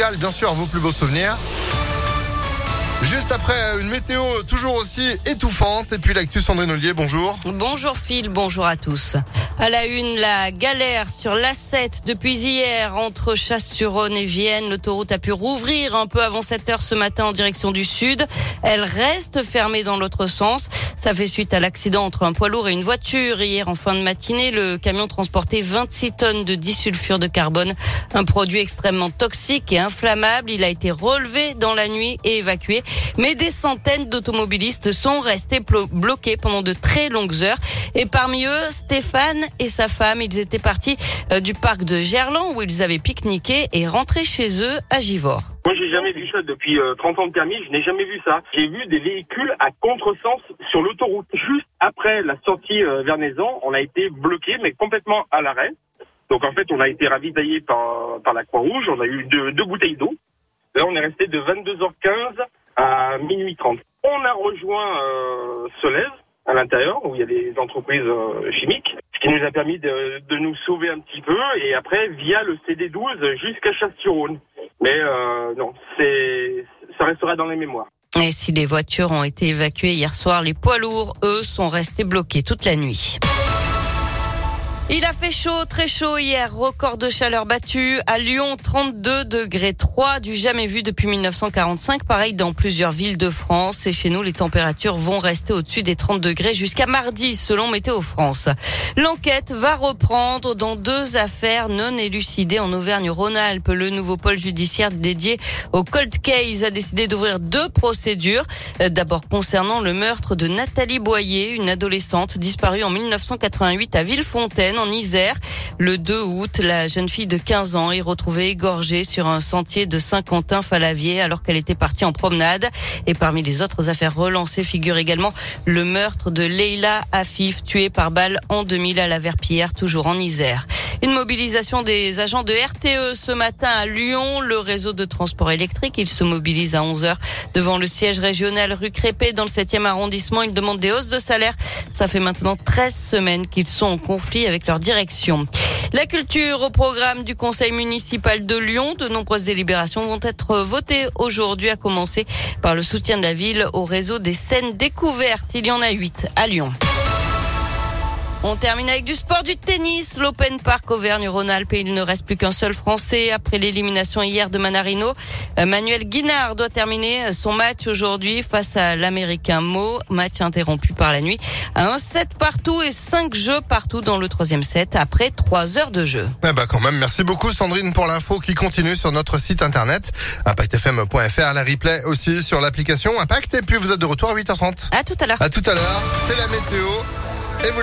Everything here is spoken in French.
Bien sûr, vos plus beaux souvenirs. Juste après une météo toujours aussi étouffante et puis l'actu Sandrine Ollier, bonjour. Bonjour Phil, bonjour à tous. À la une, la galère sur l'A7 depuis hier entre Chasse-sur-Rhône et Vienne. L'autoroute a pu rouvrir un peu avant 7 heures ce matin en direction du sud. Elle reste fermée dans l'autre sens. Ça fait suite à l'accident entre un poids lourd et une voiture. Hier, en fin de matinée, le camion transportait 26 tonnes de disulfure de carbone, un produit extrêmement toxique et inflammable. Il a été relevé dans la nuit et évacué. Mais des centaines d'automobilistes sont restés bloqués pendant de très longues heures. Et parmi eux, Stéphane et sa femme, ils étaient partis euh, du parc de Gerland où ils avaient pique-niqué et rentrés chez eux à Givors. Moi, j'ai jamais vu ça depuis 30 euh, ans de permis. Je n'ai jamais vu ça. J'ai vu des véhicules à contresens sur l'autoroute. Juste après la sortie euh, Nézan, on a été bloqué, mais complètement à l'arrêt. Donc en fait, on a été ravitaillé par, par la Croix-Rouge. On a eu deux, deux bouteilles d'eau. Là, on est resté de 22h15 à minuit 30. On a rejoint euh, Solèze à l'intérieur, où il y a des entreprises euh, chimiques, ce qui nous a permis de, de, nous sauver un petit peu, et après, via le CD12 jusqu'à Chasse-sur-Rhône. Mais euh, non, c'est, ça restera dans les mémoires. Et si les voitures ont été évacuées hier soir, les poids lourds, eux, sont restés bloqués toute la nuit. Il a fait chaud, très chaud hier. Record de chaleur battu à Lyon, 32 degrés 3 du jamais vu depuis 1945. Pareil dans plusieurs villes de France. Et chez nous, les températures vont rester au-dessus des 30 degrés jusqu'à mardi, selon Météo France. L'enquête va reprendre dans deux affaires non élucidées en Auvergne-Rhône-Alpes. Le nouveau pôle judiciaire dédié au cold case a décidé d'ouvrir deux procédures. D'abord concernant le meurtre de Nathalie Boyer, une adolescente disparue en 1988 à Villefontaine en Isère. Le 2 août, la jeune fille de 15 ans est retrouvée égorgée sur un sentier de Saint-Quentin-Falavier alors qu'elle était partie en promenade. Et parmi les autres affaires relancées figure également le meurtre de Leila Afif, tuée par balle en 2000 à la Verpillière, toujours en Isère. Une mobilisation des agents de RTE ce matin à Lyon, le réseau de transport électrique. Il se mobilise à 11 heures devant le siège régional rue Crépé dans le 7e arrondissement. Ils demandent des hausses de salaire. Ça fait maintenant 13 semaines qu'ils sont en conflit avec leur direction. La culture au programme du conseil municipal de Lyon. De nombreuses délibérations vont être votées aujourd'hui, à commencer par le soutien de la ville au réseau des scènes découvertes. Il y en a 8 à Lyon. On termine avec du sport du tennis, l'Open Park Auvergne-Rhône-Alpes et il ne reste plus qu'un seul Français après l'élimination hier de Manarino. Euh, Manuel Guinard doit terminer son match aujourd'hui face à l'Américain Mo, match interrompu par la nuit un set partout et cinq jeux partout dans le troisième set après trois heures de jeu. Eh ben quand même, merci beaucoup Sandrine pour l'info qui continue sur notre site internet impactfm.fr, la replay aussi sur l'application Impact et puis vous êtes de retour à 8h30. À tout à l'heure. À tout à l'heure, c'est la météo et vous